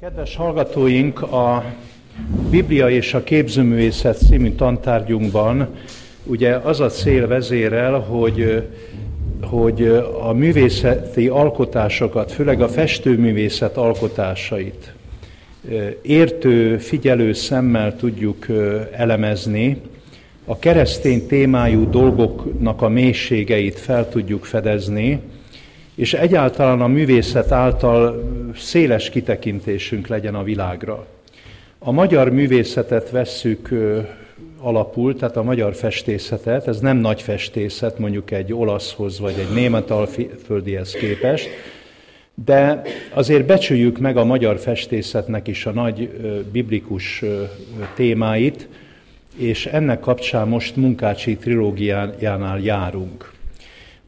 Kedves hallgatóink, a Biblia és a képzőművészet című tantárgyunkban ugye az a cél vezérel, hogy, hogy a művészeti alkotásokat, főleg a festőművészet alkotásait értő, figyelő szemmel tudjuk elemezni, a keresztény témájú dolgoknak a mélységeit fel tudjuk fedezni, és egyáltalán a művészet által széles kitekintésünk legyen a világra. A magyar művészetet vesszük alapul, tehát a magyar festészetet, ez nem nagy festészet, mondjuk egy olaszhoz vagy egy német alföldihez képest, de azért becsüljük meg a magyar festészetnek is a nagy biblikus témáit, és ennek kapcsán most Munkácsi trilógiánál járunk.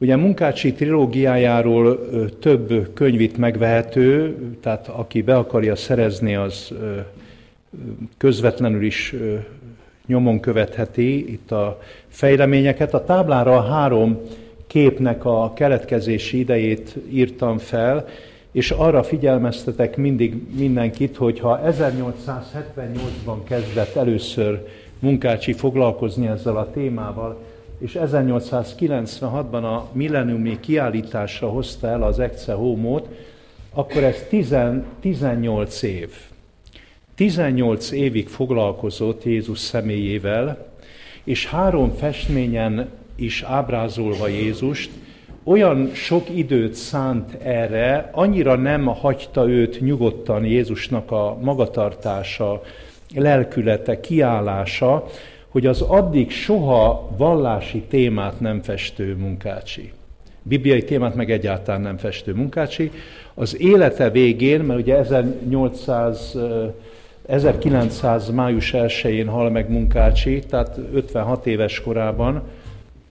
Ugye Munkácsi trilógiájáról több könyv itt megvehető, tehát aki be akarja szerezni, az közvetlenül is nyomon követheti itt a fejleményeket. A táblára a három képnek a keletkezési idejét írtam fel, és arra figyelmeztetek mindig mindenkit, hogy ha 1878-ban kezdett először Munkácsi foglalkozni ezzel a témával, és 1896-ban a milleniumi kiállításra hozta el az Ecce Homo-t, akkor ez 10, 18 év. 18 évig foglalkozott Jézus személyével, és három festményen is ábrázolva Jézust, olyan sok időt szánt erre, annyira nem hagyta őt nyugodtan Jézusnak a magatartása, lelkülete, kiállása, hogy az addig soha vallási témát nem festő munkácsi. Bibliai témát meg egyáltalán nem festő munkácsi. Az élete végén, mert ugye 1800 1900. május 1-én hal meg Munkácsi, tehát 56 éves korában.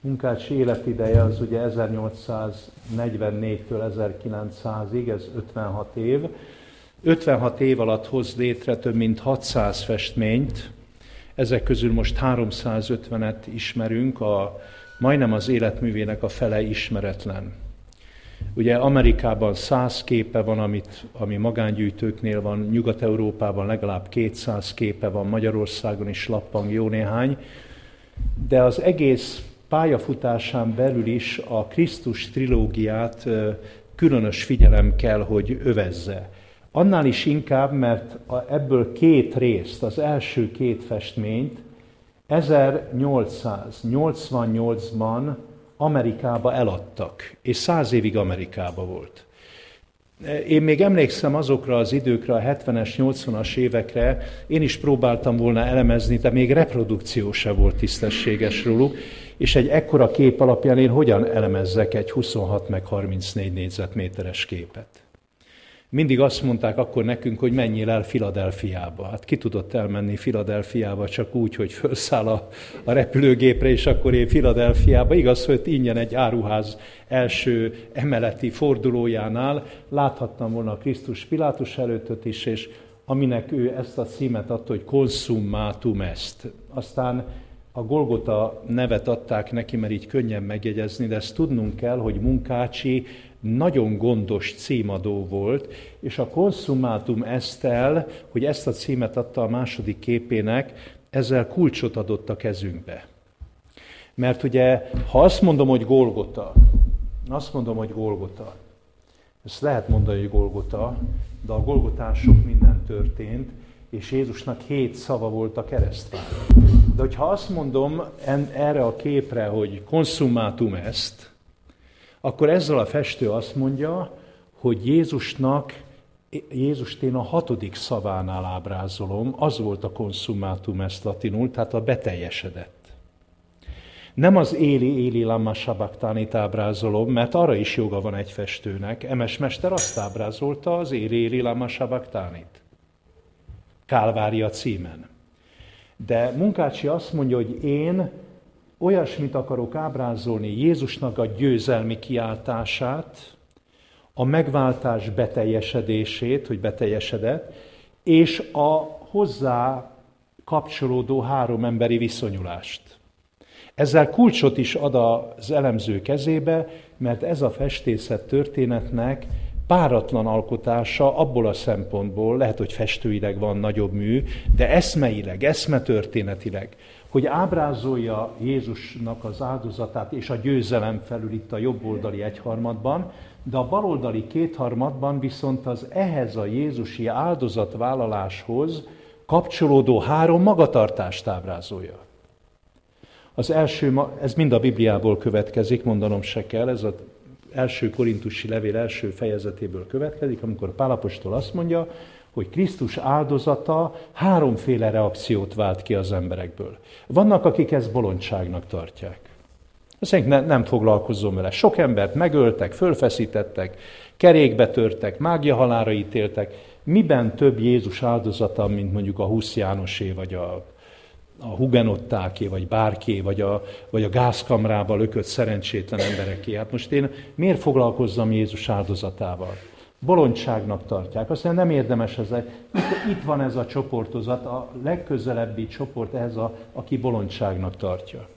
Munkácsi életideje az ugye 1844-től 1900-ig, ez 56 év. 56 év alatt hoz létre több mint 600 festményt, ezek közül most 350-et ismerünk, a, majdnem az életművének a fele ismeretlen. Ugye Amerikában száz képe van, amit, ami magángyűjtőknél van, Nyugat-Európában legalább 200 képe van, Magyarországon is lappang jó néhány, de az egész pályafutásán belül is a Krisztus trilógiát különös figyelem kell, hogy övezze. Annál is inkább, mert ebből két részt, az első két festményt 1888-ban Amerikába eladtak, és száz évig Amerikába volt. Én még emlékszem azokra az időkre, a 70-es, 80-as évekre, én is próbáltam volna elemezni, de még reprodukció se volt tisztességes róluk, és egy ekkora kép alapján én hogyan elemezzek egy 26 meg 34 négyzetméteres képet. Mindig azt mondták akkor nekünk, hogy menjél el Filadelfiába. Hát ki tudott elmenni Filadelfiába csak úgy, hogy felszáll a, a repülőgépre, és akkor én Filadelfiába. Igaz, hogy ingyen egy áruház első emeleti fordulójánál láthattam volna a Krisztus Pilátus előttöt is, és aminek ő ezt a címet adta, hogy consummatum est. Aztán a Golgota nevet adták neki, mert így könnyen megjegyezni, de ezt tudnunk kell, hogy Munkácsi nagyon gondos címadó volt, és a Consummatum Estel, hogy ezt a címet adta a második képének, ezzel kulcsot adott a kezünkbe. Mert ugye, ha azt mondom, hogy Golgota, azt mondom, hogy Golgota, ezt lehet mondani, hogy Golgota, de a Golgotán sok minden történt, és Jézusnak hét szava volt a keresztfán. De hogyha azt mondom erre a képre, hogy consummatum est, akkor ezzel a festő azt mondja, hogy Jézusnak, Jézust én a hatodik szavánál ábrázolom, az volt a consummatum ezt latinul, tehát a beteljesedett. Nem az éli, éli lama sabaktánit ábrázolom, mert arra is joga van egy festőnek. Emes mester azt ábrázolta az éli, éli lama sabaktánit. Kálvária címen. De Munkácsi azt mondja, hogy én olyasmit akarok ábrázolni Jézusnak a győzelmi kiáltását, a megváltás beteljesedését, hogy beteljesedett, és a hozzá kapcsolódó három emberi viszonyulást. Ezzel kulcsot is ad az elemző kezébe, mert ez a festészet történetnek páratlan alkotása abból a szempontból, lehet, hogy festőileg van nagyobb mű, de eszmeileg, eszmetörténetileg, hogy ábrázolja Jézusnak az áldozatát és a győzelem felül itt a jobboldali egyharmadban, de a baloldali kétharmadban viszont az ehhez a Jézusi áldozatvállaláshoz kapcsolódó három magatartást ábrázolja. Az első, ez mind a Bibliából következik, mondanom se kell, ez az első korintusi levél első fejezetéből következik, amikor Pálapostól azt mondja, hogy Krisztus áldozata háromféle reakciót vált ki az emberekből. Vannak, akik ezt bolondságnak tartják. Azt ne, nem foglalkozzon vele. Sok embert megöltek, fölfeszítettek, kerékbe törtek, mágia halára ítéltek. Miben több Jézus áldozata, mint mondjuk a Husz Jánosé, vagy a, a hugenottáké, vagy bárké, vagy a, vagy a gázkamrába lökött szerencsétlen embereké. Hát most én miért foglalkozzam Jézus áldozatával? Bolondságnak tartják. Azt mondja, nem érdemes ez. Itt, van ez a csoportozat, a legközelebbi csoport ehhez, a, aki bolondságnak tartja.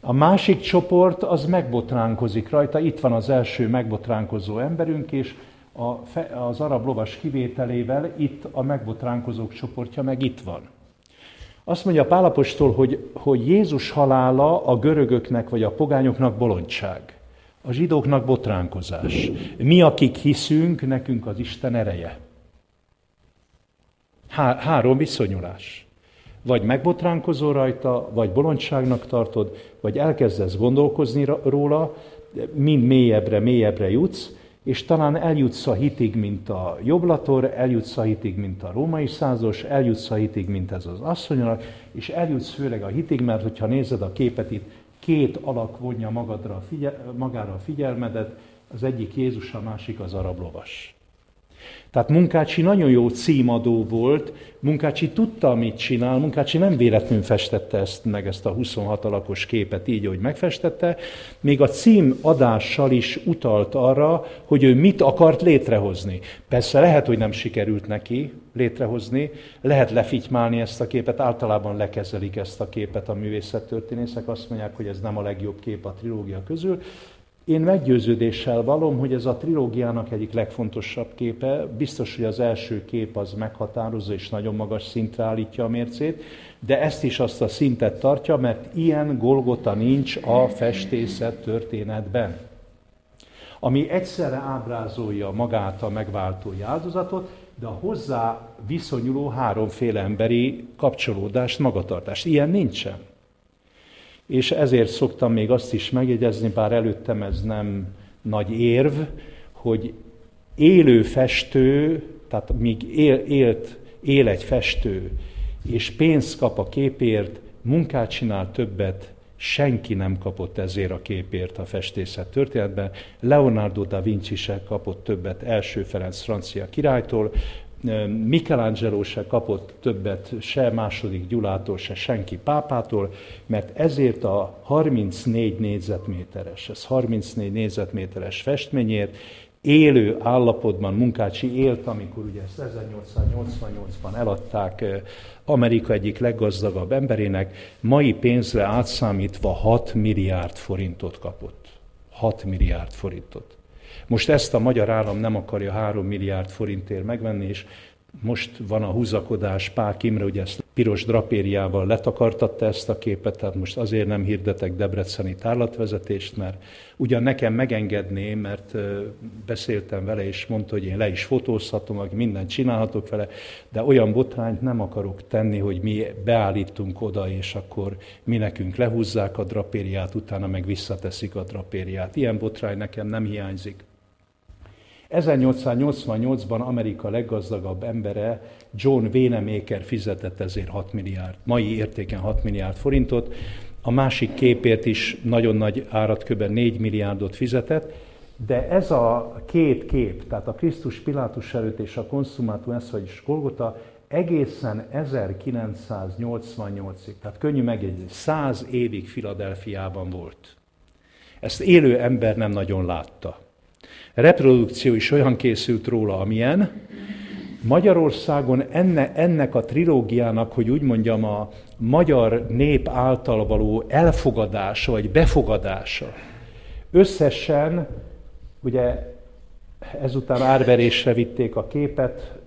A másik csoport az megbotránkozik rajta. Itt van az első megbotránkozó emberünk, és a, az arab lovas kivételével itt a megbotránkozók csoportja meg itt van. Azt mondja Pálapostól, hogy, hogy Jézus halála a görögöknek vagy a pogányoknak bolondság. A zsidóknak botránkozás. Mi, akik hiszünk, nekünk az Isten ereje. Há- három viszonyulás. Vagy megbotránkozol rajta, vagy bolondságnak tartod, vagy elkezdesz gondolkozni róla, mind mélyebbre, mélyebbre jutsz, és talán eljutsz a hitig, mint a jobblator, eljutsz a hitig, mint a római százos, eljutsz a hitig, mint ez az asszonynak, és eljutsz főleg a hitig, mert hogyha nézed a képet itt, két alak vonja magadra a figyel, magára a figyelmedet, az egyik Jézus, a másik az arab lovas. Tehát Munkácsi nagyon jó címadó volt, Munkácsi tudta, mit csinál, Munkácsi nem véletlenül festette ezt meg, ezt a 26 alakos képet így, hogy megfestette, még a cím adással is utalt arra, hogy ő mit akart létrehozni. Persze lehet, hogy nem sikerült neki létrehozni, lehet lefitymálni ezt a képet, általában lekezelik ezt a képet a művészettörténészek, azt mondják, hogy ez nem a legjobb kép a trilógia közül, én meggyőződéssel valom, hogy ez a trilógiának egyik legfontosabb képe. Biztos, hogy az első kép az meghatározó és nagyon magas szintre állítja a mércét, de ezt is azt a szintet tartja, mert ilyen Golgota nincs a festészet történetben. Ami egyszerre ábrázolja magát a megváltói áldozatot, de a hozzá viszonyuló háromféle emberi kapcsolódást, magatartást. Ilyen nincsen és ezért szoktam még azt is megjegyezni, bár előttem ez nem nagy érv, hogy élő festő, tehát míg él, élt, él egy festő, és pénzt kap a képért, munkát csinál többet, senki nem kapott ezért a képért a festészet történetben. Leonardo da Vinci se kapott többet első Ferenc francia királytól, Michelangelo se kapott többet se második Gyulától, se senki pápától, mert ezért a 34 négyzetméteres, ez 34 négyzetméteres festményért élő állapotban Munkácsi élt, amikor ugye 1888-ban eladták Amerika egyik leggazdagabb emberének, mai pénzre átszámítva 6 milliárd forintot kapott. 6 milliárd forintot. Most ezt a magyar állam nem akarja 3 milliárd forintért megvenni, és most van a húzakodás, Pák Imre ugye ezt piros drapériával letakartatta ezt a képet, tehát most azért nem hirdetek debreceni tárlatvezetést, mert ugyan nekem megengedné, mert beszéltem vele, és mondta, hogy én le is fotózhatom, hogy mindent csinálhatok vele, de olyan botrányt nem akarok tenni, hogy mi beállítunk oda, és akkor mi nekünk lehúzzák a drapériát, utána meg visszateszik a drapériát. Ilyen botrány nekem nem hiányzik. 1888-ban Amerika leggazdagabb embere, John Vénemaker fizetett ezért 6 milliárd, mai értéken 6 milliárd forintot, a másik képért is nagyon nagy árat, kb. 4 milliárdot fizetett, de ez a két kép, tehát a Krisztus Pilátus előtt és a Consumatum Ez vagyis Golgota egészen 1988-ig, tehát könnyű megjegyezni, 100 évig Filadelfiában volt. Ezt élő ember nem nagyon látta reprodukció is olyan készült róla, amilyen. Magyarországon enne, ennek a trilógiának, hogy úgy mondjam, a magyar nép által való elfogadása vagy befogadása összesen ugye ezután árverésre vitték a képet.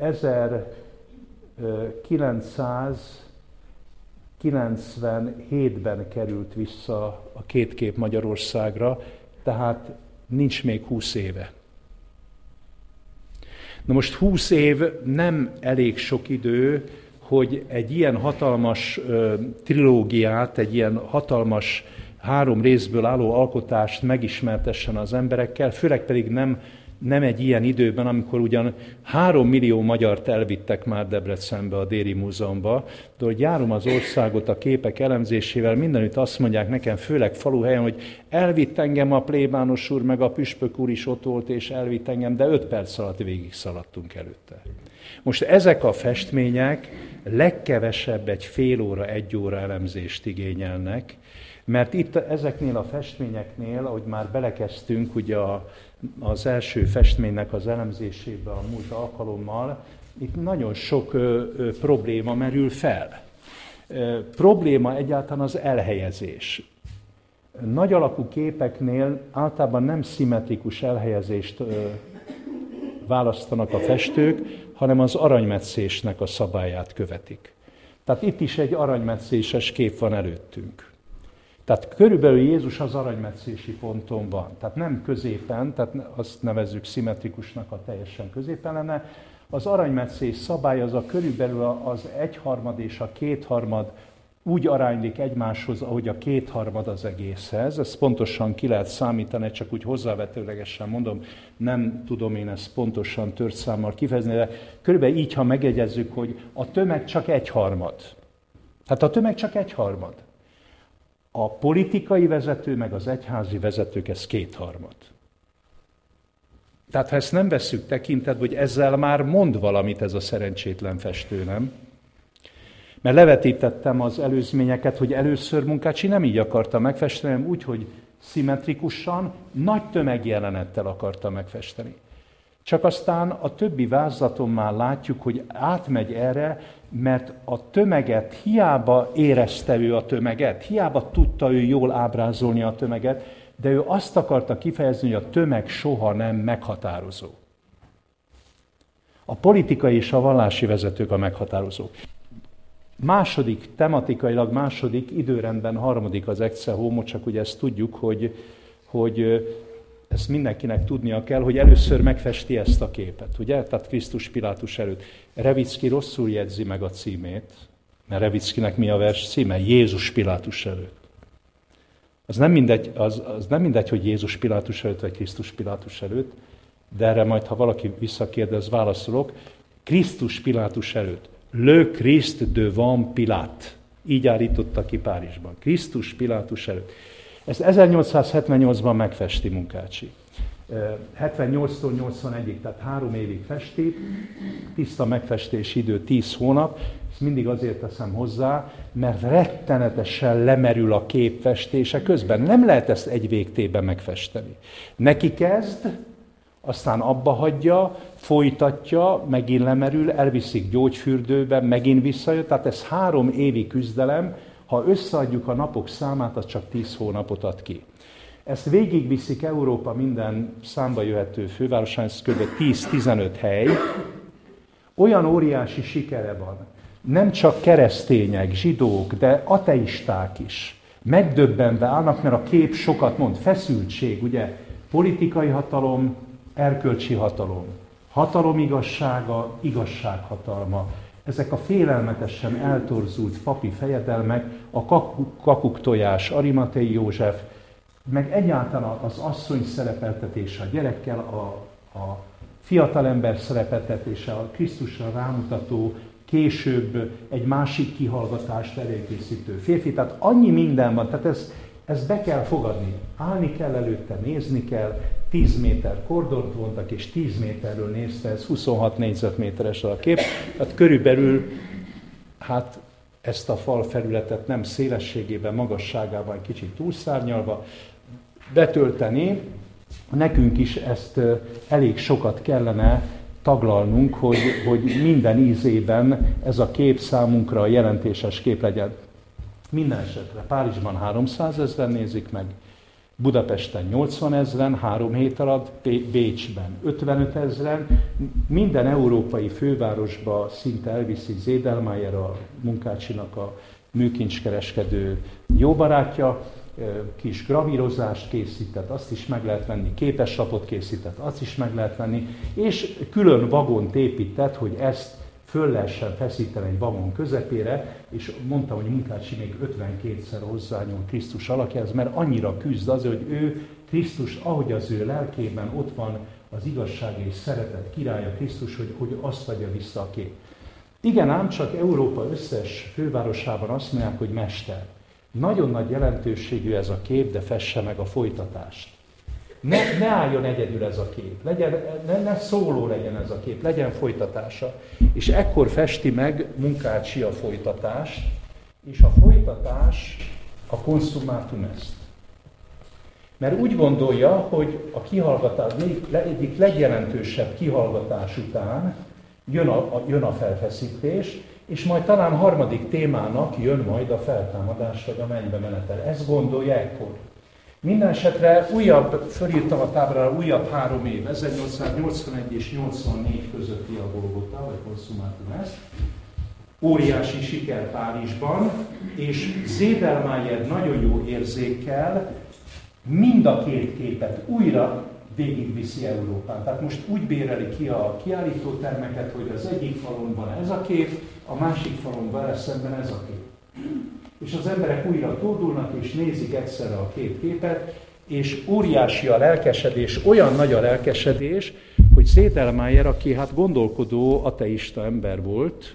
1997-ben került vissza a két kép Magyarországra, tehát nincs még 20 éve. Na most 20 év nem elég sok idő, hogy egy ilyen hatalmas ö, trilógiát, egy ilyen hatalmas három részből álló alkotást megismertessen az emberekkel, főleg pedig nem, nem egy ilyen időben, amikor ugyan három millió magyart elvittek már Debrecenbe, a Déri Múzeumba, de hogy járom az országot a képek elemzésével, mindenütt azt mondják nekem, főleg faluhelyen, hogy elvitt engem a plébános úr, meg a püspök úr is ott volt, és elvitt engem, de öt perc alatt végig szaladtunk előtte. Most ezek a festmények legkevesebb egy fél óra, egy óra elemzést igényelnek, mert itt ezeknél a festményeknél, ahogy már belekezdtünk ugye a, az első festménynek az elemzésébe a múlt alkalommal, itt nagyon sok ö, ö, probléma merül fel. Ö, probléma egyáltalán az elhelyezés. Nagy alakú képeknél általában nem szimmetrikus elhelyezést ö, választanak a festők, hanem az aranymetszésnek a szabályát követik. Tehát itt is egy aranymetszéses kép van előttünk. Tehát körülbelül Jézus az aranymetszési ponton van. Tehát nem középen, tehát azt nevezzük szimmetrikusnak, a teljesen középen lenne. Az aranymetszés szabály az a körülbelül az egyharmad és a kétharmad úgy aránylik egymáshoz, ahogy a kétharmad az egészhez. Ezt pontosan ki lehet számítani, csak úgy hozzávetőlegesen mondom, nem tudom én ezt pontosan tört számmal kifejezni, de körülbelül így, ha megegyezzük, hogy a tömeg csak egyharmad. Tehát a tömeg csak egyharmad. A politikai vezető, meg az egyházi vezetők, ez kétharmad. Tehát ha ezt nem vesszük tekintetbe, hogy ezzel már mond valamit ez a szerencsétlen festő, nem? Mert levetítettem az előzményeket, hogy először Munkácsi nem így akarta megfesteni, hanem úgy, hogy szimmetrikusan, nagy tömegjelenettel akarta megfesteni. Csak aztán a többi vázlaton már látjuk, hogy átmegy erre, mert a tömeget hiába érezte ő a tömeget, hiába tudta ő jól ábrázolni a tömeget, de ő azt akarta kifejezni, hogy a tömeg soha nem meghatározó. A politikai és a vallási vezetők a meghatározók. Második, tematikailag második, időrendben harmadik az Exe Homo, csak ugye ezt tudjuk, hogy, hogy ezt mindenkinek tudnia kell, hogy először megfesti ezt a képet, ugye? Tehát Krisztus Pilátus előtt. Revicki rosszul jegyzi meg a címét, mert Revickinek mi a vers címe? Jézus Pilátus előtt. Az nem, mindegy, az, az nem mindegy, hogy Jézus Pilátus előtt, vagy Krisztus Pilátus előtt, de erre majd, ha valaki visszakérdez, válaszolok. Krisztus Pilátus előtt. Le Christ devant Pilate. Így állította ki Párizsban. Krisztus Pilátus előtt. Ezt 1878-ban megfesti Munkácsi. 78-tól 81-ig, tehát három évig festi, tiszta megfestési idő 10 hónap, ezt mindig azért teszem hozzá, mert rettenetesen lemerül a képfestése közben. Nem lehet ezt egy végtében megfesteni. Neki kezd, aztán abba hagyja, folytatja, megint lemerül, elviszik gyógyfürdőbe, megint visszajött, tehát ez három évi küzdelem, ha összeadjuk a napok számát, az csak 10 hónapot ad ki. Ezt végigviszik Európa minden számba jöhető fővárosán, ez kb. 10-15 hely. Olyan óriási sikere van. Nem csak keresztények, zsidók, de ateisták is. Megdöbbenve állnak, mert a kép sokat mond. Feszültség, ugye? Politikai hatalom, erkölcsi hatalom. Hatalom igazsága, igazsághatalma ezek a félelmetesen eltorzult papi fejedelmek, a kakuk, tojás, Arimatei József, meg egyáltalán az asszony szerepeltetése a gyerekkel, a, a fiatalember szerepeltetése, a Krisztusra rámutató, később egy másik kihallgatást előkészítő férfi. Tehát annyi minden van, tehát ez, ezt be kell fogadni. Állni kell előtte, nézni kell, 10 méter kordont vontak, és 10 méterről nézte, ez 26 négyzetméteres a kép. Tehát körülbelül, hát ezt a fal felületet nem szélességében, magasságában kicsit túlszárnyalva betölteni, nekünk is ezt elég sokat kellene taglalnunk, hogy, hogy minden ízében ez a kép számunkra jelentéses kép legyen. Minden esetre Párizsban 300 ezeren nézik meg, Budapesten 80 ezeren, három hét alatt, Bécsben 55 ezeren, minden európai fővárosba szinte elviszi Zédelmeier, a munkácsinak a műkincskereskedő jó barátja, kis gravírozást készített, azt is meg lehet venni, képeslapot készített, azt is meg lehet venni, és külön vagont épített, hogy ezt föl lehessen feszíteni egy vagon közepére, és mondta, hogy Munkácsi még 52-szer hozzányúl Krisztus alakjához, mert annyira küzd az, hogy ő Krisztus, ahogy az ő lelkében ott van az igazság és szeretet királya Krisztus, hogy, hogy azt adja vissza a kép. Igen, ám csak Európa összes fővárosában azt mondják, hogy mester. Nagyon nagy jelentőségű ez a kép, de fesse meg a folytatást. Ne, ne álljon egyedül ez a kép, legyen, ne, ne szóló legyen ez a kép, legyen folytatása. És ekkor festi meg Munkácsi a folytatást, és a folytatás a consumatum est. Mert úgy gondolja, hogy a kihallgatás egyik legjelentősebb kihallgatás után jön a, a, jön a felfeszítés, és majd talán harmadik témának jön majd a feltámadás vagy a mennybe menetel. Ezt gondolja ekkor. Minden újabb, fölírtam a táblára újabb három év, 1881 és 84 közötti a Golgota, vagy Consumatum ezt. Óriási siker Párizsban, és Zédelmeier nagyon jó érzékkel mind a két képet újra végigviszi Európán. Tehát most úgy béreli ki a kiállítótermeket, hogy az egyik falon van ez a kép, a másik falon vele szemben ez a kép. És az emberek újra tódulnak és nézik egyszerre a két képet, és óriási a lelkesedés, olyan nagy a lelkesedés, hogy Szételmájer, aki hát gondolkodó ateista ember volt,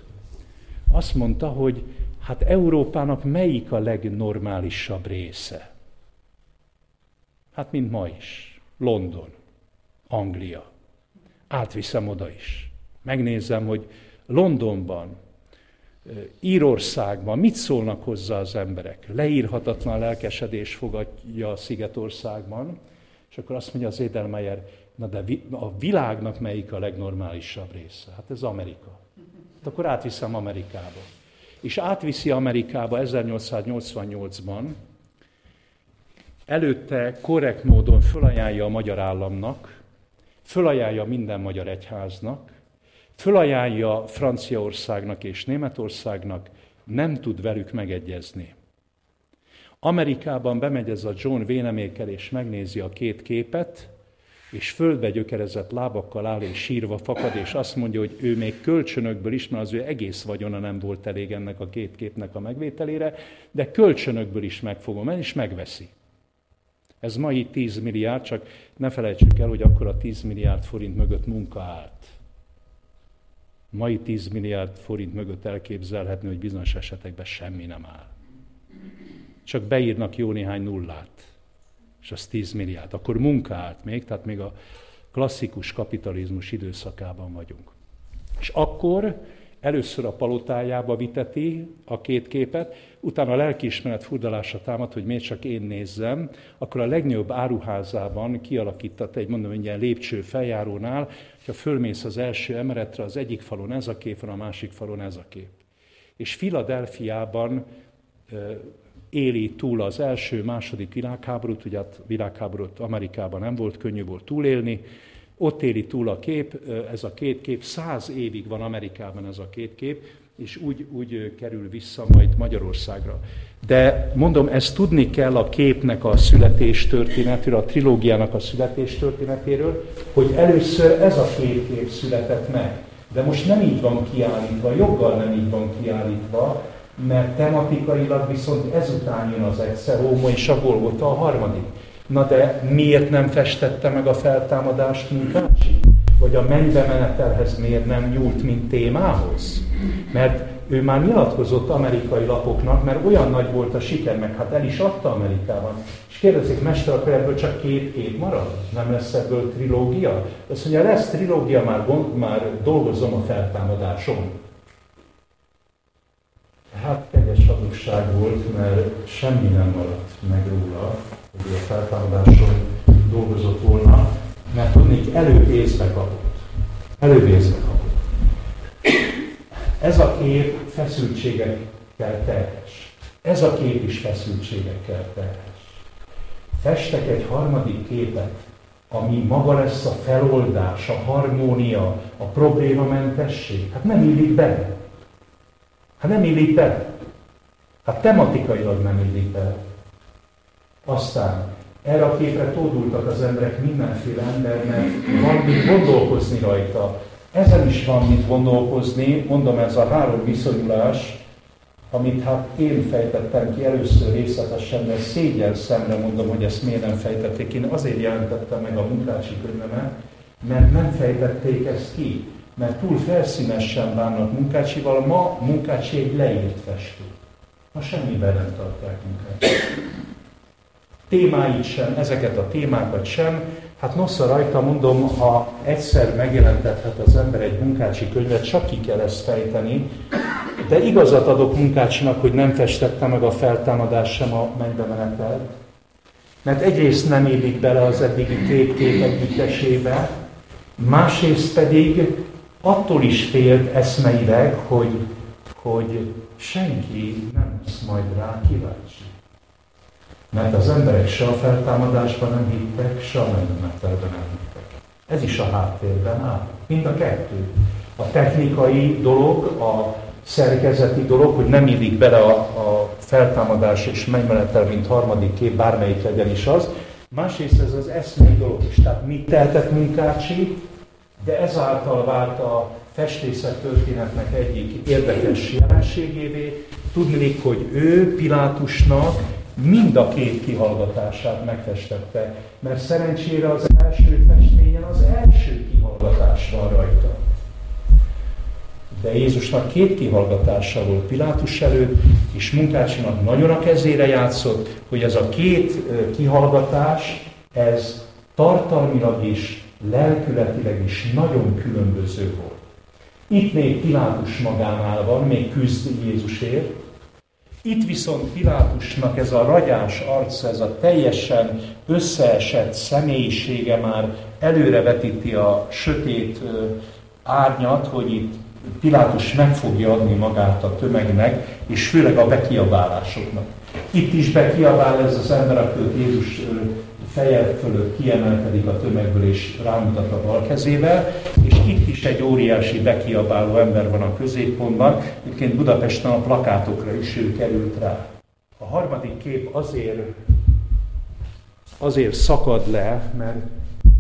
azt mondta, hogy hát Európának melyik a legnormálisabb része? Hát, mint ma is. London, Anglia. Átviszem oda is. Megnézem, hogy Londonban, Írországban mit szólnak hozzá az emberek. Leírhatatlan lelkesedés fogadja a Szigetországban, és akkor azt mondja az Edelmeyer, na de a világnak melyik a legnormálisabb része? Hát ez Amerika. Hát akkor átviszem Amerikába. És átviszi Amerikába 1888-ban, előtte korrekt módon fölajánlja a magyar államnak, fölajánlja minden magyar egyháznak, fölajánlja Franciaországnak és Németországnak, nem tud velük megegyezni. Amerikában bemegy ez a John Véneméker, és megnézi a két képet, és földbe gyökerezett lábakkal áll, és sírva fakad, és azt mondja, hogy ő még kölcsönökből is, mert az ő egész vagyona nem volt elég ennek a két képnek a megvételére, de kölcsönökből is meg fogom el, és megveszi. Ez mai 10 milliárd, csak ne felejtsük el, hogy akkor a 10 milliárd forint mögött munka állt. Mai 10 milliárd forint mögött elképzelhető, hogy bizonyos esetekben semmi nem áll. Csak beírnak jó néhány nullát, és az 10 milliárd. Akkor munka állt még, tehát még a klasszikus kapitalizmus időszakában vagyunk. És akkor először a palotájába viteti a két képet, utána a lelkiismeret furdalása támad, hogy miért csak én nézzem, akkor a legnagyobb áruházában kialakított egy, mondom, egy ilyen lépcső feljárónál, ha fölmész az első emeletre, az egyik falon ez a kép van, a másik falon ez a kép. És Filadelfiában éli túl az első, második világháborút, ugye hát világháborút Amerikában nem volt könnyű volt túlélni, ott éli túl a kép, ez a két kép, száz évig van Amerikában ez a két kép, és úgy, úgy kerül vissza majd Magyarországra. De mondom, ezt tudni kell a képnek a születés történetéről, a trilógiának a születés történetéről, hogy először ez a két kép született meg. De most nem így van kiállítva, joggal nem így van kiállítva, mert tematikailag viszont ezután jön az egyszer, Róma és a Golgota a harmadik. Na de miért nem festette meg a feltámadást Munkácsi? Vagy a mennybe menetelhez miért nem nyúlt, mint témához? Mert ő már nyilatkozott amerikai lapoknak, mert olyan nagy volt a siker, meg hát el is adta Amerikában. És kérdezik, mester, akkor ebből csak két kép marad? Nem lesz ebből trilógia? Azt mondja, lesz trilógia, már, gond, már dolgozom a feltámadáson. Hát kegyes hazugság volt, mert semmi nem maradt meg róla, hogy a feltámadáson dolgozott volna, mert tudnék, előbb észbe kapott. Előbb észbe kapott. Ez a kép feszültségekkel teljes. Ez a kép is feszültségekkel teljes. festek egy harmadik képet, ami maga lesz a feloldás, a harmónia, a problémamentesség. Hát nem illik bele. Hát nem illik bele. Hát tematikailag nem illik bele. Aztán erre a képre tódultak az emberek mindenféle ember, mert van mit gondolkozni rajta. Ezen is van mit gondolkozni, mondom, ez a három viszonyulás, amit hát én fejtettem ki először részletesen, de szégyen szemre mondom, hogy ezt miért nem fejtették. Én azért jelentettem meg a munkácsi könyvemet, mert nem fejtették ezt ki, mert túl felszínesen bánnak munkácsival, ma munkácsi egy leírt festő. Ma semmiben nem tartják munkácsi. Témáit sem, ezeket a témákat sem, Hát nosza rajta mondom, ha egyszer megjelentethet az ember egy munkácsi könyvet, csak ki kell ezt fejteni, de igazat adok munkácsinak, hogy nem festette meg a feltámadás sem a mennybe menetelt, mert egyrészt nem élik bele az eddigi két kép együttesébe, másrészt pedig attól is félt eszmeileg, hogy, hogy senki nem lesz majd rá kíváncsi. Mert az emberek se a feltámadásban nem hittek, se a mennetelben nem hittek. Ez is a háttérben áll. Mind a kettő. A technikai dolog, a szerkezeti dolog, hogy nem illik bele a, a feltámadás és mennymenetel, mint harmadik kép, bármelyik legyen is az. Másrészt ez az eszmei dolog is. Tehát mit tehetett Munkácsi, de ezáltal vált a festészet történetnek egyik érdekes jelenségévé. Tudni, hogy ő Pilátusnak mind a két kihallgatását megfestette, mert szerencsére az első festményen az első kihallgatás van rajta. De Jézusnak két kihallgatása volt Pilátus előtt, és Munkácsinak nagyon a kezére játszott, hogy ez a két kihallgatás, ez tartalmilag is, lelkületileg is nagyon különböző volt. Itt még Pilátus magánál van, még küzd Jézusért, itt viszont Pilátusnak ez a ragyás arc, ez a teljesen összeesett személyisége már előrevetíti a sötét árnyat, hogy itt Pilátus meg fogja adni magát a tömegnek, és főleg a bekiabálásoknak. Itt is bekiabál ez az ember, aki Jézus feje fölött kiemelkedik a tömegből és rámutat a bal kezével, és itt is egy óriási bekiabáló ember van a középpontban, egyébként Budapesten a plakátokra is ő került rá. A harmadik kép azért, azért szakad le, mert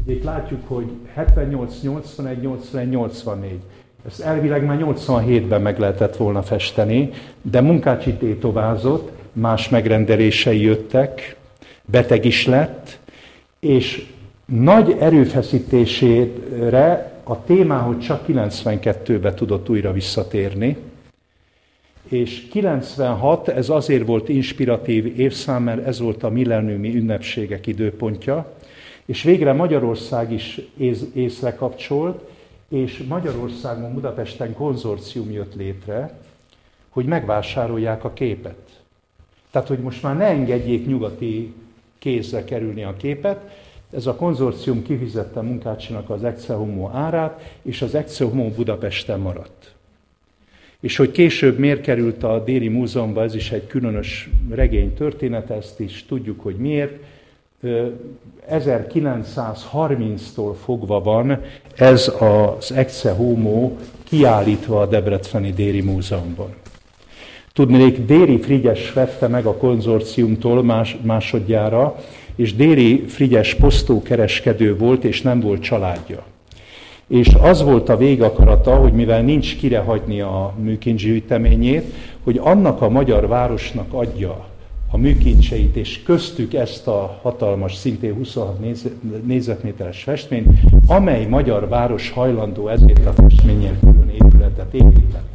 itt látjuk, hogy 78, 81, 81, 84. Ezt elvileg már 87-ben meg lehetett volna festeni, de munkácsi tétovázott, más megrendelései jöttek, beteg is lett, és nagy erőfeszítésére a témához csak 92-ben tudott újra visszatérni, és 96, ez azért volt inspiratív évszám, mert ez volt a milleniumi ünnepségek időpontja, és végre Magyarország is ész, észre kapcsolt, és Magyarországon, Budapesten konzorcium jött létre, hogy megvásárolják a képet. Tehát, hogy most már ne engedjék nyugati kézre kerülni a képet. Ez a konzorcium kifizette munkácsinak az Homo árát, és az Excel Homo Budapesten maradt. És hogy később miért került a Déri Múzeumban, ez is egy különös regény történet, ezt is tudjuk, hogy miért. 1930-tól fogva van ez az Exe Homo kiállítva a Debreceni Déri Múzeumban. Tudnék, Déri Frigyes vette meg a konzorciumtól más, másodjára, és Déri Frigyes posztókereskedő volt, és nem volt családja. És az volt a végakarata, hogy mivel nincs kire hagyni a műkincsgyűjteményét, hogy annak a magyar városnak adja a műkincseit, és köztük ezt a hatalmas, szintén 26 négyzetméteres festményt, amely magyar város hajlandó ezért a festményért külön épületet építeni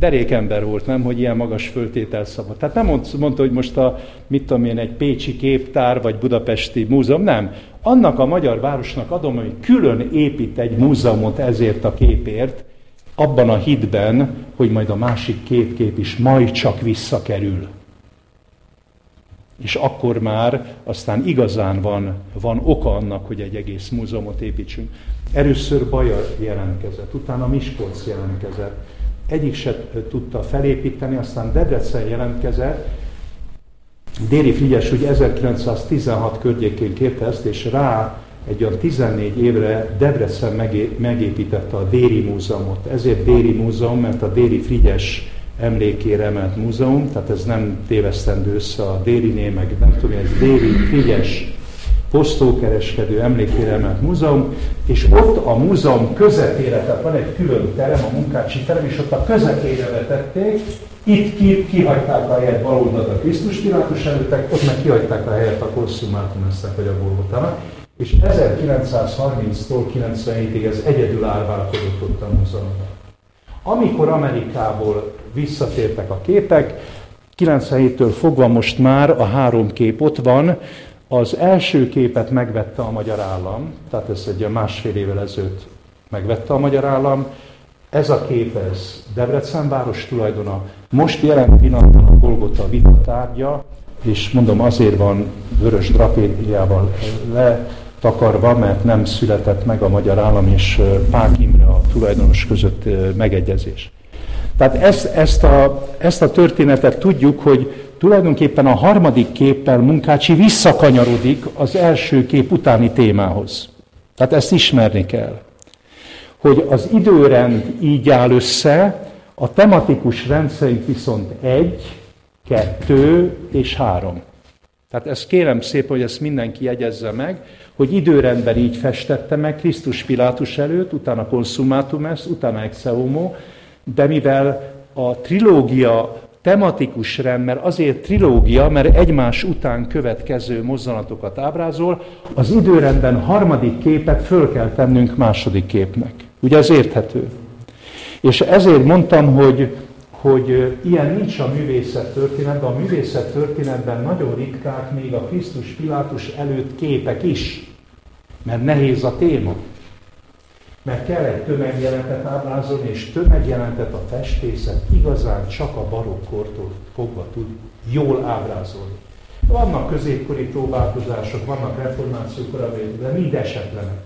derékember volt, nem, hogy ilyen magas föltétel szabad. Tehát nem mondta, hogy most a, mit tudom én, egy pécsi képtár, vagy budapesti múzeum, nem. Annak a magyar városnak adom, hogy külön épít egy múzeumot ezért a képért, abban a hitben, hogy majd a másik két kép is majd csak visszakerül. És akkor már aztán igazán van, van oka annak, hogy egy egész múzeumot építsünk. Először Baja jelentkezett, utána Miskolc jelentkezett, egyik se tudta felépíteni, aztán Debrecen jelentkezett, Déri Frigyes úgy 1916 környékén kérte ezt, és rá egy olyan 14 évre Debrecen megépítette a Déri Múzeumot. Ezért Déri Múzeum, mert a Déri Frigyes emlékére emelt múzeum, tehát ez nem tévesztendő össze a Dériné, meg nem tudom, ez Déri Frigyes posztókereskedő emlékére emelt múzeum, és ott a múzeum közepére, tehát van egy külön terem, a munkácsi terem, és ott a közepére vetették, itt ki, kihagyták a helyet baloldalt a Krisztus Pilátus előttek, ott meg kihagyták a helyet a Konsumátumesznek vagy a Golgotának, és 1930-tól 97-ig ez egyedül árválkodott ott a múzeumban. Amikor Amerikából visszatértek a képek, 97-től fogva most már a három kép ott van, az első képet megvette a magyar állam, tehát ez egy másfél évvel ezelőtt megvette a magyar állam. Ez a kép, ez Debrecen város tulajdona. Most jelen pillanatban a Golgota vita tárgya, és mondom azért van vörös drapériával letakarva, mert nem született meg a magyar állam és Pák Imre a tulajdonos között megegyezés. Tehát ezt, ezt, a, ezt a történetet tudjuk, hogy tulajdonképpen a harmadik képpel Munkácsi visszakanyarodik az első kép utáni témához. Tehát ezt ismerni kell. Hogy az időrend így áll össze, a tematikus rendszerünk viszont egy, kettő és három. Tehát ezt kérem szépen, hogy ezt mindenki jegyezze meg, hogy időrendben így festette meg Krisztus Pilátus előtt, utána Consumatum est, utána Exeumo, de mivel a trilógia tematikus rend, mert azért trilógia, mert egymás után következő mozzanatokat ábrázol, az időrendben harmadik képet föl kell tennünk második képnek. Ugye ez érthető? És ezért mondtam, hogy, hogy ilyen nincs a művészet történetben. A művészet történetben nagyon ritkák még a Krisztus Pilátus előtt képek is, mert nehéz a téma mert kell egy tömegjelentet ábrázolni, és tömegjelentet a festészet igazán csak a barokkortól fogva tud jól ábrázolni. Vannak középkori próbálkozások, vannak reformációkor, de mind esetlenek.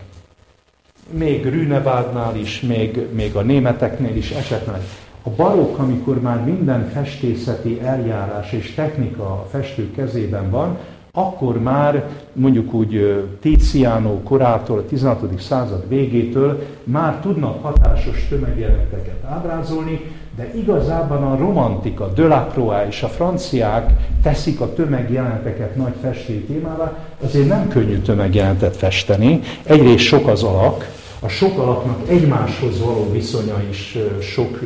Még Rünevádnál is, még, még a németeknél is esetlenek. A barokk, amikor már minden festészeti eljárás és technika a festő kezében van, akkor már mondjuk úgy Tiziano korától, a 16. század végétől már tudnak hatásos tömegjeleneteket ábrázolni, de igazában a romantika, Delacroix és a franciák teszik a tömegjeleneteket nagy festői témává, azért nem könnyű tömegjelenetet festeni. Egyrészt sok az alak, a sok alaknak egymáshoz való viszonya is sok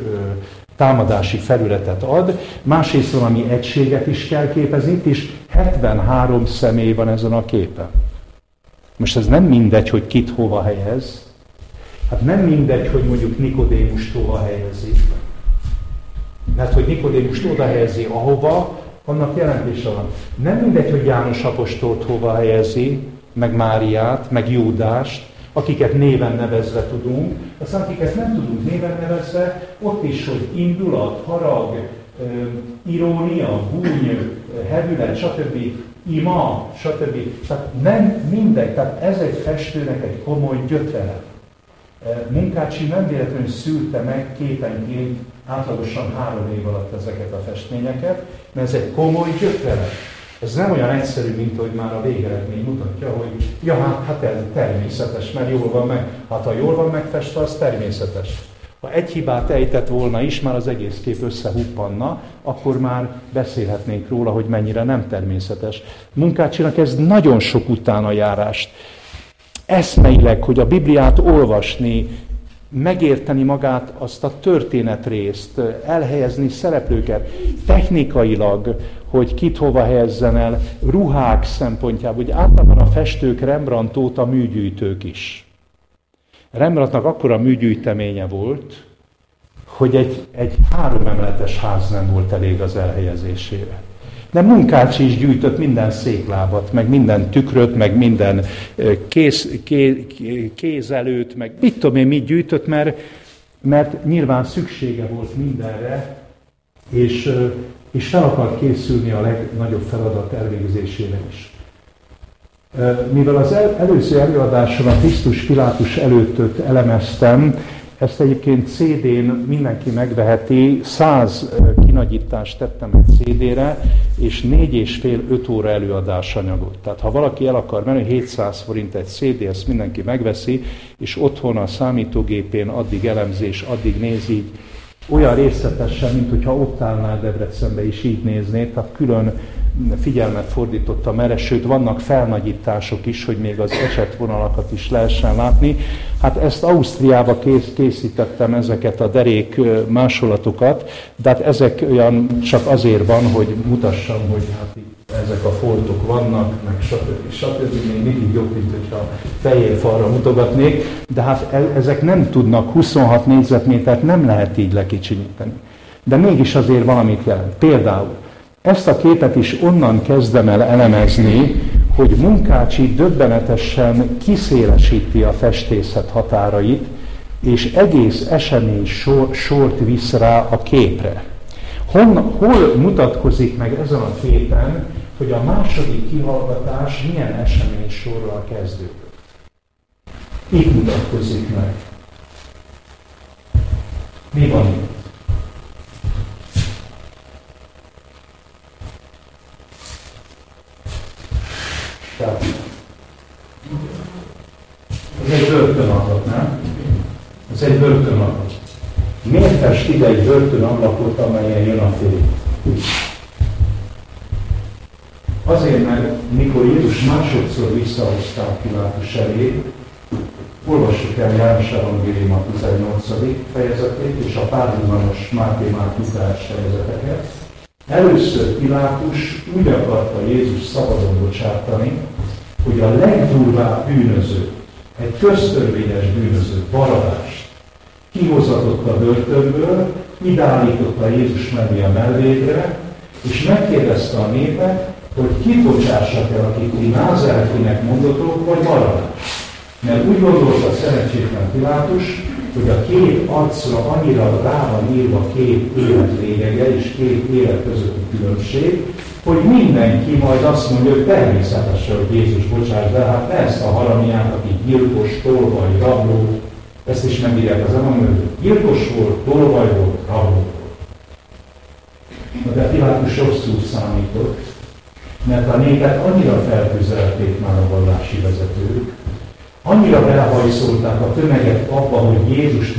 támadási felületet ad, másrészt valami egységet is kell képezni, itt is 73 személy van ezen a képen. Most ez nem mindegy, hogy kit hova helyez, hát nem mindegy, hogy mondjuk Nikodémust hova helyezi, mert hogy Nikodémust oda helyezi ahova, annak jelentése van. Nem mindegy, hogy János Apostolt hova helyezi, meg Máriát, meg Júdást, akiket néven nevezve tudunk, aztán akiket nem tudunk néven nevezve, ott is, hogy indulat, harag, irónia, gúny, hevület, stb. ima, stb. Tehát nem mindegy, tehát ez egy festőnek egy komoly gyötrelem. Munkácsi nem véletlenül szűrte meg képenként átlagosan három év alatt ezeket a festményeket, mert ez egy komoly gyötrelem. Ez nem olyan egyszerű, mint hogy már a végeredmény mutatja, hogy ja, hát, hát ez természetes, mert jól van meg. Hát ha jól van megfestve, az természetes. Ha egy hibát ejtett volna is, már az egész kép összehuppanna, akkor már beszélhetnénk róla, hogy mennyire nem természetes. Munkácsinak ez nagyon sok utána járást. Eszmeileg, hogy a Bibliát olvasni, megérteni magát, azt a történetrészt, elhelyezni szereplőket, technikailag, hogy kit hova helyezzen el, ruhák szempontjából, hogy általában a festők Rembrandt óta műgyűjtők is. Rembrandtnak akkora műgyűjteménye volt, hogy egy, egy három emeletes ház nem volt elég az elhelyezésére. De Munkácsi is gyűjtött minden széklábat, meg minden tükröt, meg minden kéz, kéz, kézelőt, meg mit tudom én, mit gyűjtött, mert, mert nyilván szüksége volt mindenre, és, és fel akart készülni a legnagyobb feladat elvégzésére is. Mivel az el, előző előadáson a Krisztus Pilátus előtt elemeztem, ezt egyébként CD-n mindenki megveheti, 100 kinagyítást tettem egy CD-re, és négy és fél, öt óra előadás anyagot. Tehát ha valaki el akar menni, 700 forint egy CD, ezt mindenki megveszi, és otthon a számítógépén addig elemzés, addig nézi, olyan részletesen, mint hogyha ott állnál Debrecenbe is így néznéd, tehát külön figyelmet fordítottam erre, sőt vannak felnagyítások is, hogy még az esetvonalakat is lehessen látni. Hát ezt Ausztriába kész, készítettem ezeket a derék másolatokat, de hát ezek olyan csak azért van, hogy mutassam, hogy hát ezek a foltok vannak, meg stb. stb. Még mindig jobb, mint hogyha fehér falra mutogatnék, de hát e- ezek nem tudnak 26 négyzetmétert nem lehet így lekicsinyíteni. De mégis azért valamit jelent. Például ezt a képet is onnan kezdem el elemezni, hogy Munkácsi döbbenetesen kiszélesíti a festészet határait, és egész esemény sor, sort visz rá a képre. Hon, hol mutatkozik meg ezen a képen, hogy a második kihallgatás milyen esemény sorral kezdődik? Itt mutatkozik meg. Mi van itt? Ez egy börtönablak, nem? Ez egy börtönablak. Miért fest ide egy börtönablakot, amelyen jön a fény? Azért, mert mikor Jézus másodszor visszahozták Pilátus elé, olvassuk el János Evangélium a 18. fejezetét és a párhuzamos Máté Márk fejezeteket, Először Pilátus úgy akarta Jézus szabadon bocsátani, hogy a legdurvább bűnöző, egy köztörvényes bűnöző, Barabást kihozatott a börtönből, ideállította Jézus mellé a mellédre, és megkérdezte a népet, hogy kibocsássak el, akik ti Názáretinek mondotok, vagy Barabás. Mert úgy gondolta szerencsétlen Pilátus, hogy a két arcra annyira rá van írva két élet lényege és két élet közötti különbség, hogy mindenki majd azt mondja, hogy természetesen, hogy Jézus bocsáss de hát ezt a haramiát, aki gyilkos, tolvaj, rabló, ezt is megírják az ember, gyilkos volt, tolvaj volt, rabló volt. De Pilátus rosszul számított, mert a népet annyira feltüzelték már a vallási vezetők, annyira belehajszolták a tömeget abba, hogy Jézust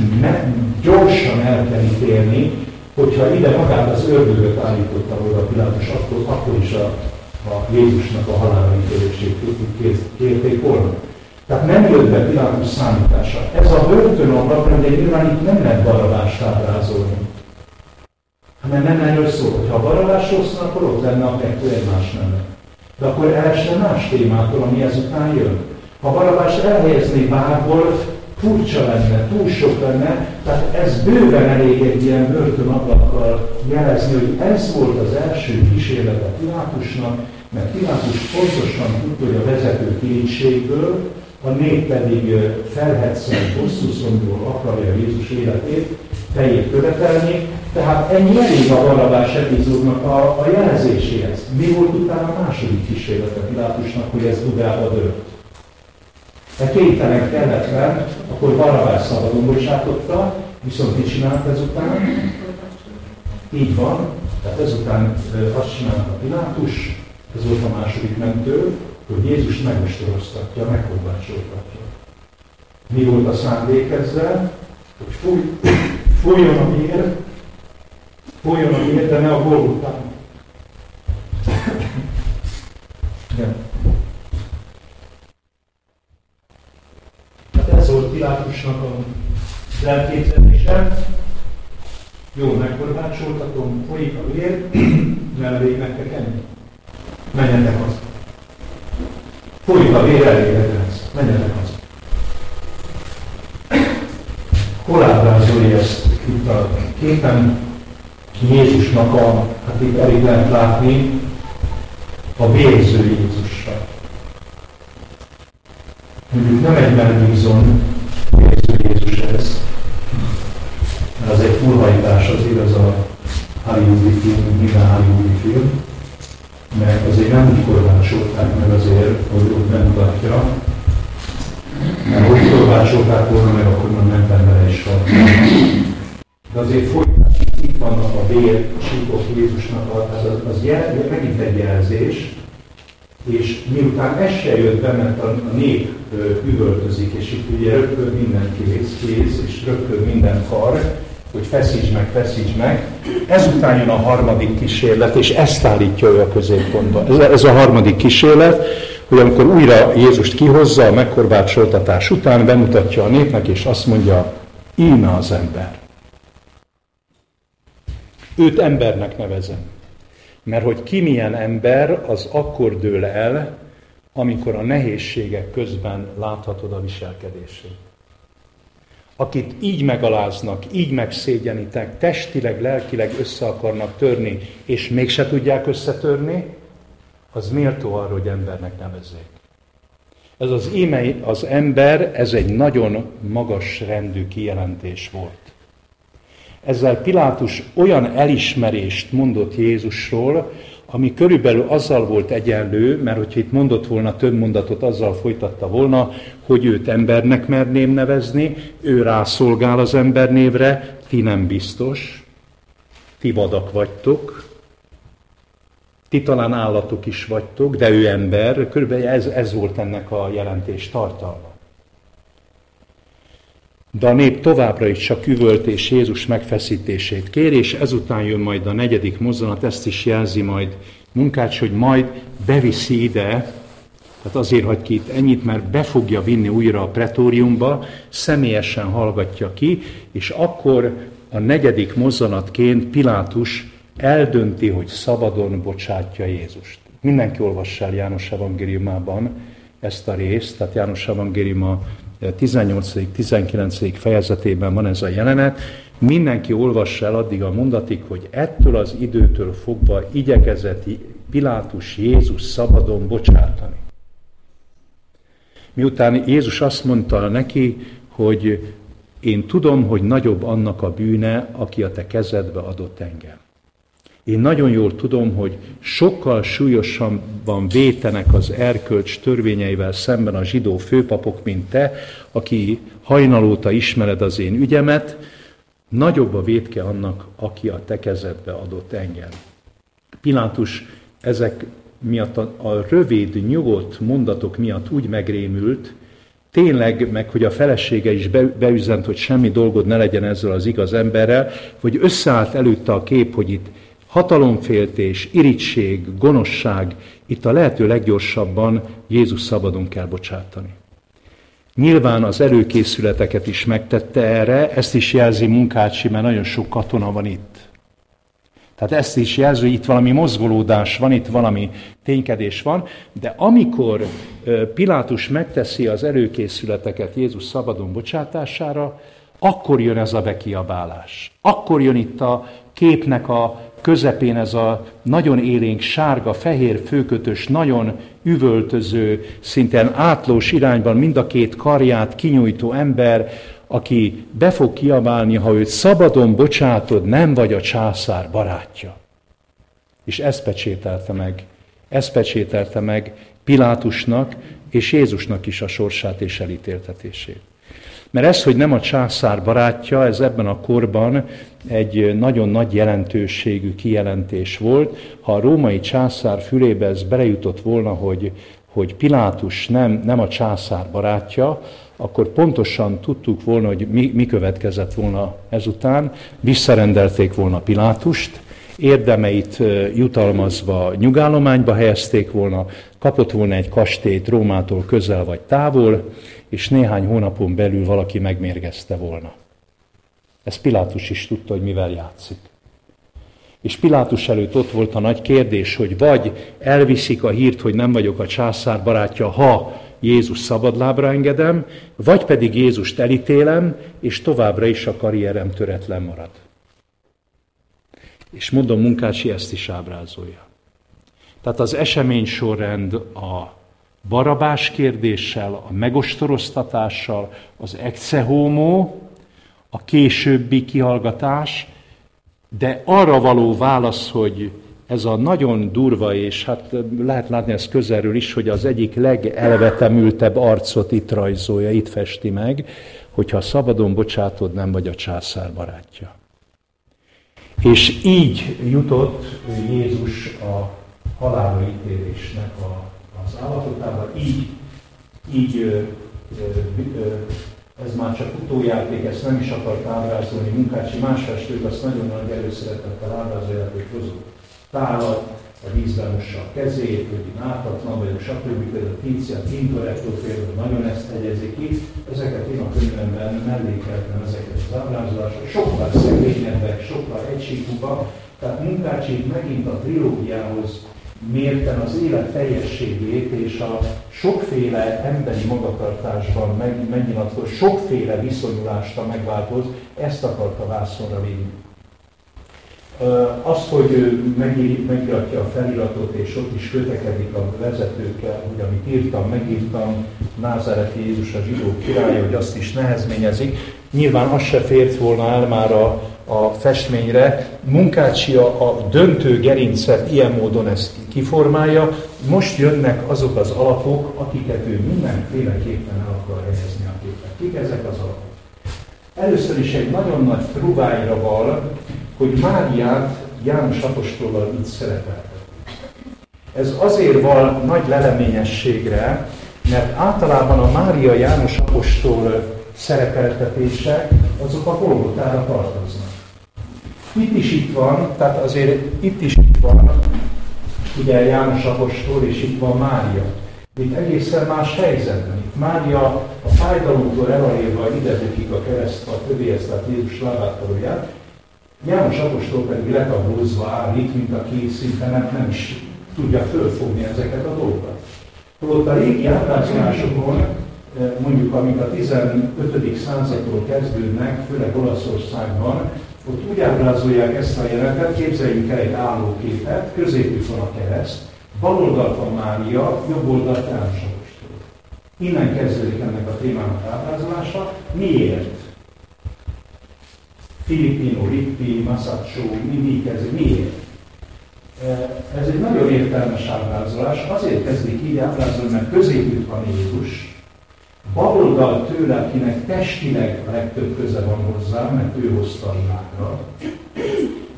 gyorsan el kell ítélni, hogyha ide magát az ördögöt állította oda Pilátus, akkor, akkor is a, a Jézusnak a halála ítélését kérték volna. Tehát nem jött be Pilátus számítása. Ez a börtönablak, de nyilván itt nem lehet barabást ábrázolni. Hanem nem erről szól, hogyha a barabásról szól, akkor ott lenne a kettő egymás mellett. De akkor elesne más témától, ami ezután jön. Ha Barabás elhelyezné bárhol, furcsa lenne, túl sok lenne, tehát ez bőven elég egy ilyen börtönablakkal jelezni, hogy ez volt az első kísérlete Pilátusnak, mert Pilátus pontosan tudta, hogy a vezető kétségből, a nép pedig felhetszent bosszúszomból akarja Jézus életét, fejét követelni, tehát ennyi elég a Barabás epizódnak a, a jelzéséhez. Mi volt utána a második kísérlete Pilátusnak, hogy ez dugába dőlt? De kénytelen kelletlen, akkor Barabás szabadon bocsátotta, viszont mit csinált ezután? Így van, tehát ezután azt csinálta Pilátus, ez volt a második mentő, hogy Jézus megostoroztatja, megkorbácsoltatja. Mi volt a szándék ezzel? Hogy fúj, fújjon a vér, fújjon a vér, de ne a Golgotán. Igen. volt Pilátusnak a elképzelése. Jó, megkorbácsoltatom, folyik a vér, elég meg kell kenni. Menjetek haza. Folyik a vér, elég lesz. Menjetek haza. Hol ábrázolja ezt itt a képen? Jézusnak a, hát itt elég lehet látni, a vérző Jézusra mondjuk nem egy megbízon az egy azért az a Hollywoodi film, minden Hollywoodi film, mert azért nem úgy korvácsolták meg azért, hogy ott bemutatja, mert hogy korvácsolták volna meg, akkor már mentem bele is. De azért folytatjuk, itt vannak a vér csípok Jézusnak, az, az, az jel, megint egy jelzés, és miután ez se jött be, mert a nép üvöltözik, és itt ugye röpköd minden kéz, kéz, és röpköd minden kar, hogy feszíts meg, feszíts meg. Ezután jön a harmadik kísérlet, és ezt állítja ő a középpontba. Ez, ez a harmadik kísérlet, hogy amikor újra Jézust kihozza a megkorbácsoltatás után, bemutatja a népnek, és azt mondja, íme az ember. Őt embernek nevezem. Mert hogy ki milyen ember, az akkor dől el, amikor a nehézségek közben láthatod a viselkedését. Akit így megaláznak, így megszégyenítek, testileg, lelkileg össze akarnak törni, és mégse tudják összetörni, az méltó arra, hogy embernek nevezzék. Ez az íme, az ember, ez egy nagyon magas rendű kijelentés volt. Ezzel Pilátus olyan elismerést mondott Jézusról, ami körülbelül azzal volt egyenlő, mert hogyha itt mondott volna több mondatot, azzal folytatta volna, hogy őt embernek merném nevezni, ő rászolgál az embernévre, ti nem biztos, ti vadak vagytok, ti talán állatok is vagytok, de ő ember, körülbelül ez, ez volt ennek a jelentés tartalma. De a nép továbbra is csak üvölt és Jézus megfeszítését kér, és ezután jön majd a negyedik mozzanat, ezt is jelzi majd munkács, hogy majd beviszi ide, tehát azért hagy ki itt ennyit, mert be fogja vinni újra a pretóriumba, személyesen hallgatja ki, és akkor a negyedik mozzanatként Pilátus eldönti, hogy szabadon bocsátja Jézust. Mindenki olvassa el János evangéliumában ezt a részt, tehát János evangéliuma 18.-19. fejezetében van ez a jelenet, mindenki olvassa el addig a mondatig, hogy ettől az időtől fogva igyekezett Pilátus Jézus szabadon bocsátani. Miután Jézus azt mondta neki, hogy én tudom, hogy nagyobb annak a bűne, aki a te kezedbe adott engem. Én nagyon jól tudom, hogy sokkal súlyosabban vétenek az erkölcs törvényeivel szemben a zsidó főpapok, mint te, aki hajnalóta ismered az én ügyemet, nagyobb a vétke annak, aki a te kezedbe adott engem. Pilátus ezek miatt a, a rövid, nyugodt mondatok miatt úgy megrémült, tényleg, meg hogy a felesége is be, beüzent, hogy semmi dolgod ne legyen ezzel az igaz emberrel, hogy összeállt előtte a kép, hogy itt hatalomféltés, irigység, gonoszság, itt a lehető leggyorsabban Jézus szabadon kell bocsátani. Nyilván az előkészületeket is megtette erre, ezt is jelzi Munkácsi, mert nagyon sok katona van itt. Tehát ezt is jelzi, hogy itt valami mozgolódás van, itt valami ténykedés van, de amikor Pilátus megteszi az előkészületeket Jézus szabadon bocsátására, akkor jön ez a bekiabálás. Akkor jön itt a képnek a közepén ez a nagyon élénk sárga, fehér főkötös, nagyon üvöltöző, szintén átlós irányban mind a két karját kinyújtó ember, aki be fog kiabálni, ha őt szabadon bocsátod, nem vagy a császár barátja. És ezt pecsételte meg, ezt pecsételte meg Pilátusnak és Jézusnak is a sorsát és elítéltetését. Mert ez, hogy nem a császár barátja, ez ebben a korban egy nagyon nagy jelentőségű kijelentés volt. Ha a római császár fülébe ez belejutott volna, hogy, hogy Pilátus nem, nem a császár barátja, akkor pontosan tudtuk volna, hogy mi, mi következett volna ezután. Visszarendelték volna Pilátust, érdemeit jutalmazva nyugállományba helyezték volna, kapott volna egy kastélyt Rómától közel vagy távol, és néhány hónapon belül valaki megmérgezte volna. Ez Pilátus is tudta, hogy mivel játszik. És Pilátus előtt ott volt a nagy kérdés, hogy vagy elviszik a hírt, hogy nem vagyok a császár barátja, ha Jézus szabadlábra engedem, vagy pedig Jézust elítélem, és továbbra is a karrierem töretlen marad. És mondom, Munkácsi ezt is ábrázolja. Tehát az esemény sorrend a barabás kérdéssel, a megostoroztatással, az exe homo, a későbbi kihallgatás, de arra való válasz, hogy ez a nagyon durva, és hát lehet látni ezt közelről is, hogy az egyik legelvetemültebb arcot itt rajzolja, itt festi meg, hogyha szabadon bocsátod, nem vagy a császár barátja. És így jutott Jézus a halálra ítélésnek a, az állapotába, így, így ö, ö, ö, ez már csak utójáték, ezt nem is akart ábrázolni Munkácsi, más festők azt nagyon nagy előszeretettel ábrázolják, hogy hozott tálat, a vízben mossa a kezét, hogy ártatlan vagyok, stb. Például a Tícia, Tintoretto például nagyon ezt hegyezik ki. Ezeket én a könyvemben mellékeltem ezeket az ábrázolásokat. Sokkal szegényebbek, sokkal egységúbbak. Tehát Munkácsi megint a trilógiához mérten az élet teljességét és a sokféle emberi magatartásban meg, megnyilatkoz, sokféle viszonyulást a megváltoz, ezt akarta vászonra vinni. Az, hogy ő megiratja a feliratot, és ott is kötekedik a vezetőkkel, hogy amit írtam, megírtam, Názáreti Jézus a zsidó királya, hogy azt is nehezményezik, nyilván az se fért volna el már a, a festményre. Munkácsi a, döntő gerincet ilyen módon ezt kiformálja. Most jönnek azok az alapok, akiket ő mindenféleképpen el akar helyezni a képet. Kik ezek az alapok? Először is egy nagyon nagy trubályra val, hogy Máriát János Apostollal így szerepel. Ez azért van nagy leleményességre, mert általában a Mária János Apostol szerepeltetése azok a Golgotára tartoznak. Itt is itt van, tehát azért itt is itt van, ugye János Apostol, és itt van Mária. Itt egészen más helyzetben. Itt Mária a fájdalomtól elalélva ide bukik a keresztbe, a ezt tehát Jézus lábátolját, János Apostol pedig letaglózva áll itt, mint aki szinte nem, nem is tudja fölfogni ezeket a dolgokat. Holott a régi ábrázolásokon, eh, mondjuk amik a 15. századtól kezdődnek, főleg Olaszországban, ott úgy ábrázolják ezt a jelenetet, képzeljük el egy állóképet, középük van a kereszt, bal oldalt van Mária, jobb oldalt János Apostol. Innen kezdődik ennek a témának ábrázolása. Miért? Filipino, Lippi, Masaccio, mindig ez miért? Ez egy nagyon értelmes ábrázolás. Azért kezdik így ábrázolni, mert középük van Jézus, baloldal tőle, akinek testileg a legtöbb köze van hozzá, mert ő hozta a világra,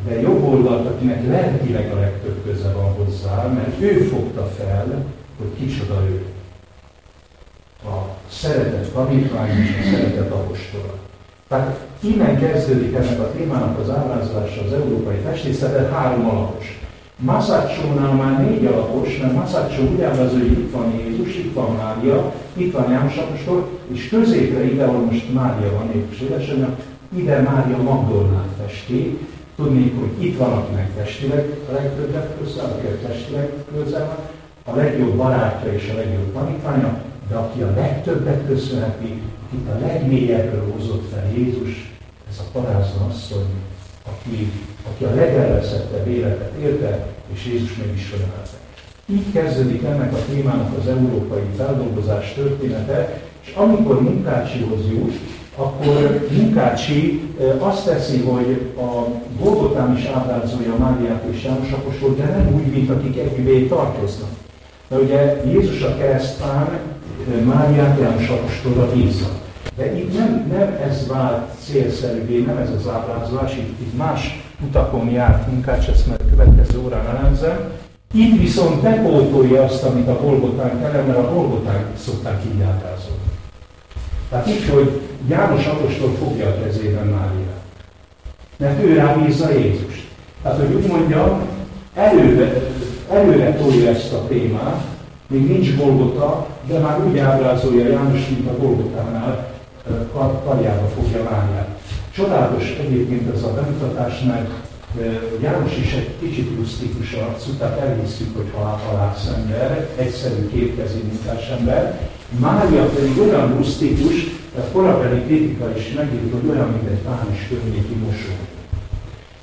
de jobb oldalt, akinek lelkileg a legtöbb köze van hozzá, mert ő fogta fel, hogy kicsoda ő. A szeretett tanítvány és a szeretett apostolat. Tehát innen kezdődik ennek a témának az ábrázolása az európai festészeten három alapos. Masaccio-nál már négy alapos, mert Masaccio úgy ábrázol, hogy itt van Jézus, itt van Mária, itt van János Apostol, és középre ide, ahol most Mária van Jézus édesanyja, ide Mária Magdolnát festi. Tudnék, hogy itt van, akinek testileg a legtöbbet közel, a testileg közel a legjobb barátja és a legjobb tanítványa, de aki a legtöbbet köszönheti, akit a legmélyebbről hozott fel Jézus, ez a parázna asszony, aki, aki a legelveszettebb életet élte, és Jézus meg is fölemelte. Így kezdődik ennek a témának az európai feldolgozás története, és amikor Munkácsihoz jut, akkor Munkácsi azt teszi, hogy a Golgotán is ábrázolja Máriát és János Apostol, de nem úgy, mint akik együvé tartoznak. De ugye Jézus a keresztán Máriát János Apostolra bízza. De itt nem, nem ez vált célszerűvé, nem ez az ábrázolás, itt, itt más utakon járt Munkács, ezt mert a következő órán elemzem. Itt viszont bepótolja azt, amit a Golgotán kell, mert a Golgotán szokták így ábrázolni. Tehát itt, hogy János Apostol fogja a kezében Máriát. Mert ő rábízza Jézust. Tehát, hogy úgy mondjam, előre, előre tolja ezt a témát, még nincs Golgota, de már úgy ábrázolja János, mint a Golgotánál, karjába fogja Máriát. Csodálatos egyébként ez a bemutatás, mert János is egy kicsit rusztikus arcú, tehát elhisztük, hogy halász ember, egyszerű képkezi ember. Mária pedig olyan rusztikus, a korabeli kritika is megírta, hogy olyan, mint egy pánis környéki mosó.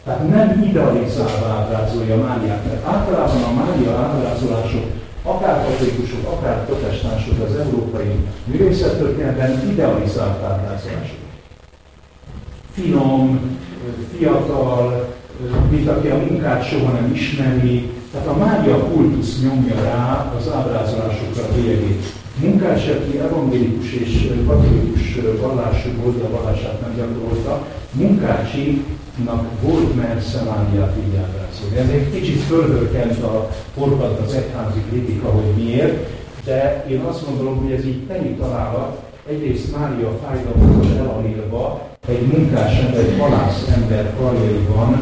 Tehát nem idealizálva ábrázolja Máriát, mert általában a Mária ábrázolások akár katolikusok, akár protestánsok az európai művészettörténetben idealizált ábrázolások. Finom, fiatal, mint aki a munkát soha nem ismeri, tehát a mágia kultusz nyomja rá az ábrázolásokra a bélyegét. Munkács, aki evangélikus és katolikus vallású volt, a vallását nem gyakorolta, Munkácsinak volt Merszemániát így ábrázolni. Ez egy kicsit fölhörkent a forgat az egyházi kritika, hogy miért, de én azt gondolom, hogy ez így teni találat, egyrészt Mária fájdalmas elalélva, egy munkás ember, egy halász ember karjaiban,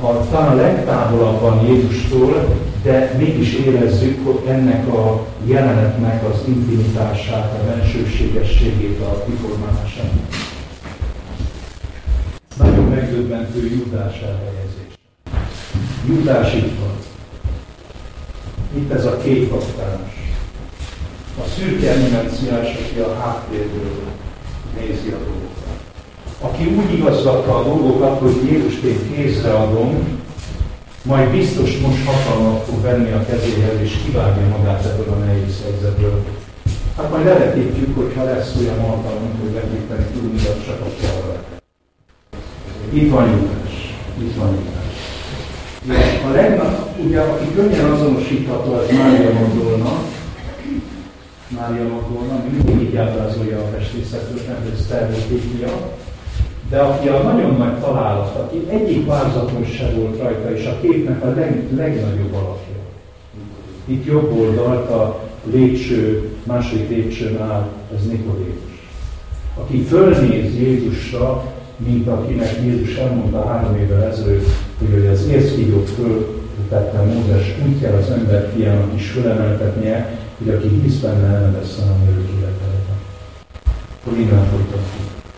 a, talán a legtávolabban Jézustól, de mégis érezzük, hogy ennek a jelenetnek az intimitását, a bensőségességét a kiformálását. Megdöbbentő Júdás elhelyezés. Júdás itt van. Itt ez a két kaptárs. A szürke eminenciás, aki a háttérből nézi a dolgokat. Aki úgy igazgatta a dolgokat, hogy Jézust én kézre adom, majd biztos most hatalmat fog venni a kezéhez, és kivágja magát ebből a nehéz helyzetből. Hát majd levetítjük, hogyha lesz olyan alkalmunk, hogy vetíteni tudunk, csak a falra. Itt van Júdás. Itt van Júdás. A legnagyobb, ugye, aki könnyen azonosítható, az Mária Magdolna, Mária Magdolna, mindig így ábrázolja a festészetről, nem hogy sztereotípia, de aki a nagyon nagy találat, aki egyik várzaton se volt rajta, és a képnek a leg, legnagyobb alapja. Itt jobb oldalt a lépcső, második lépcsőn áll, ez Nikodémus. Aki fölnéz Jézusra, mint akinek Jézus elmondta három évvel ezelőtt, hogy az érszkígyót föltette Mózes, úgy kell az ember fiának is fölemeltetnie, hogy aki hisz benne elmedesszen a örök életelben. Hogy innen folytatjuk.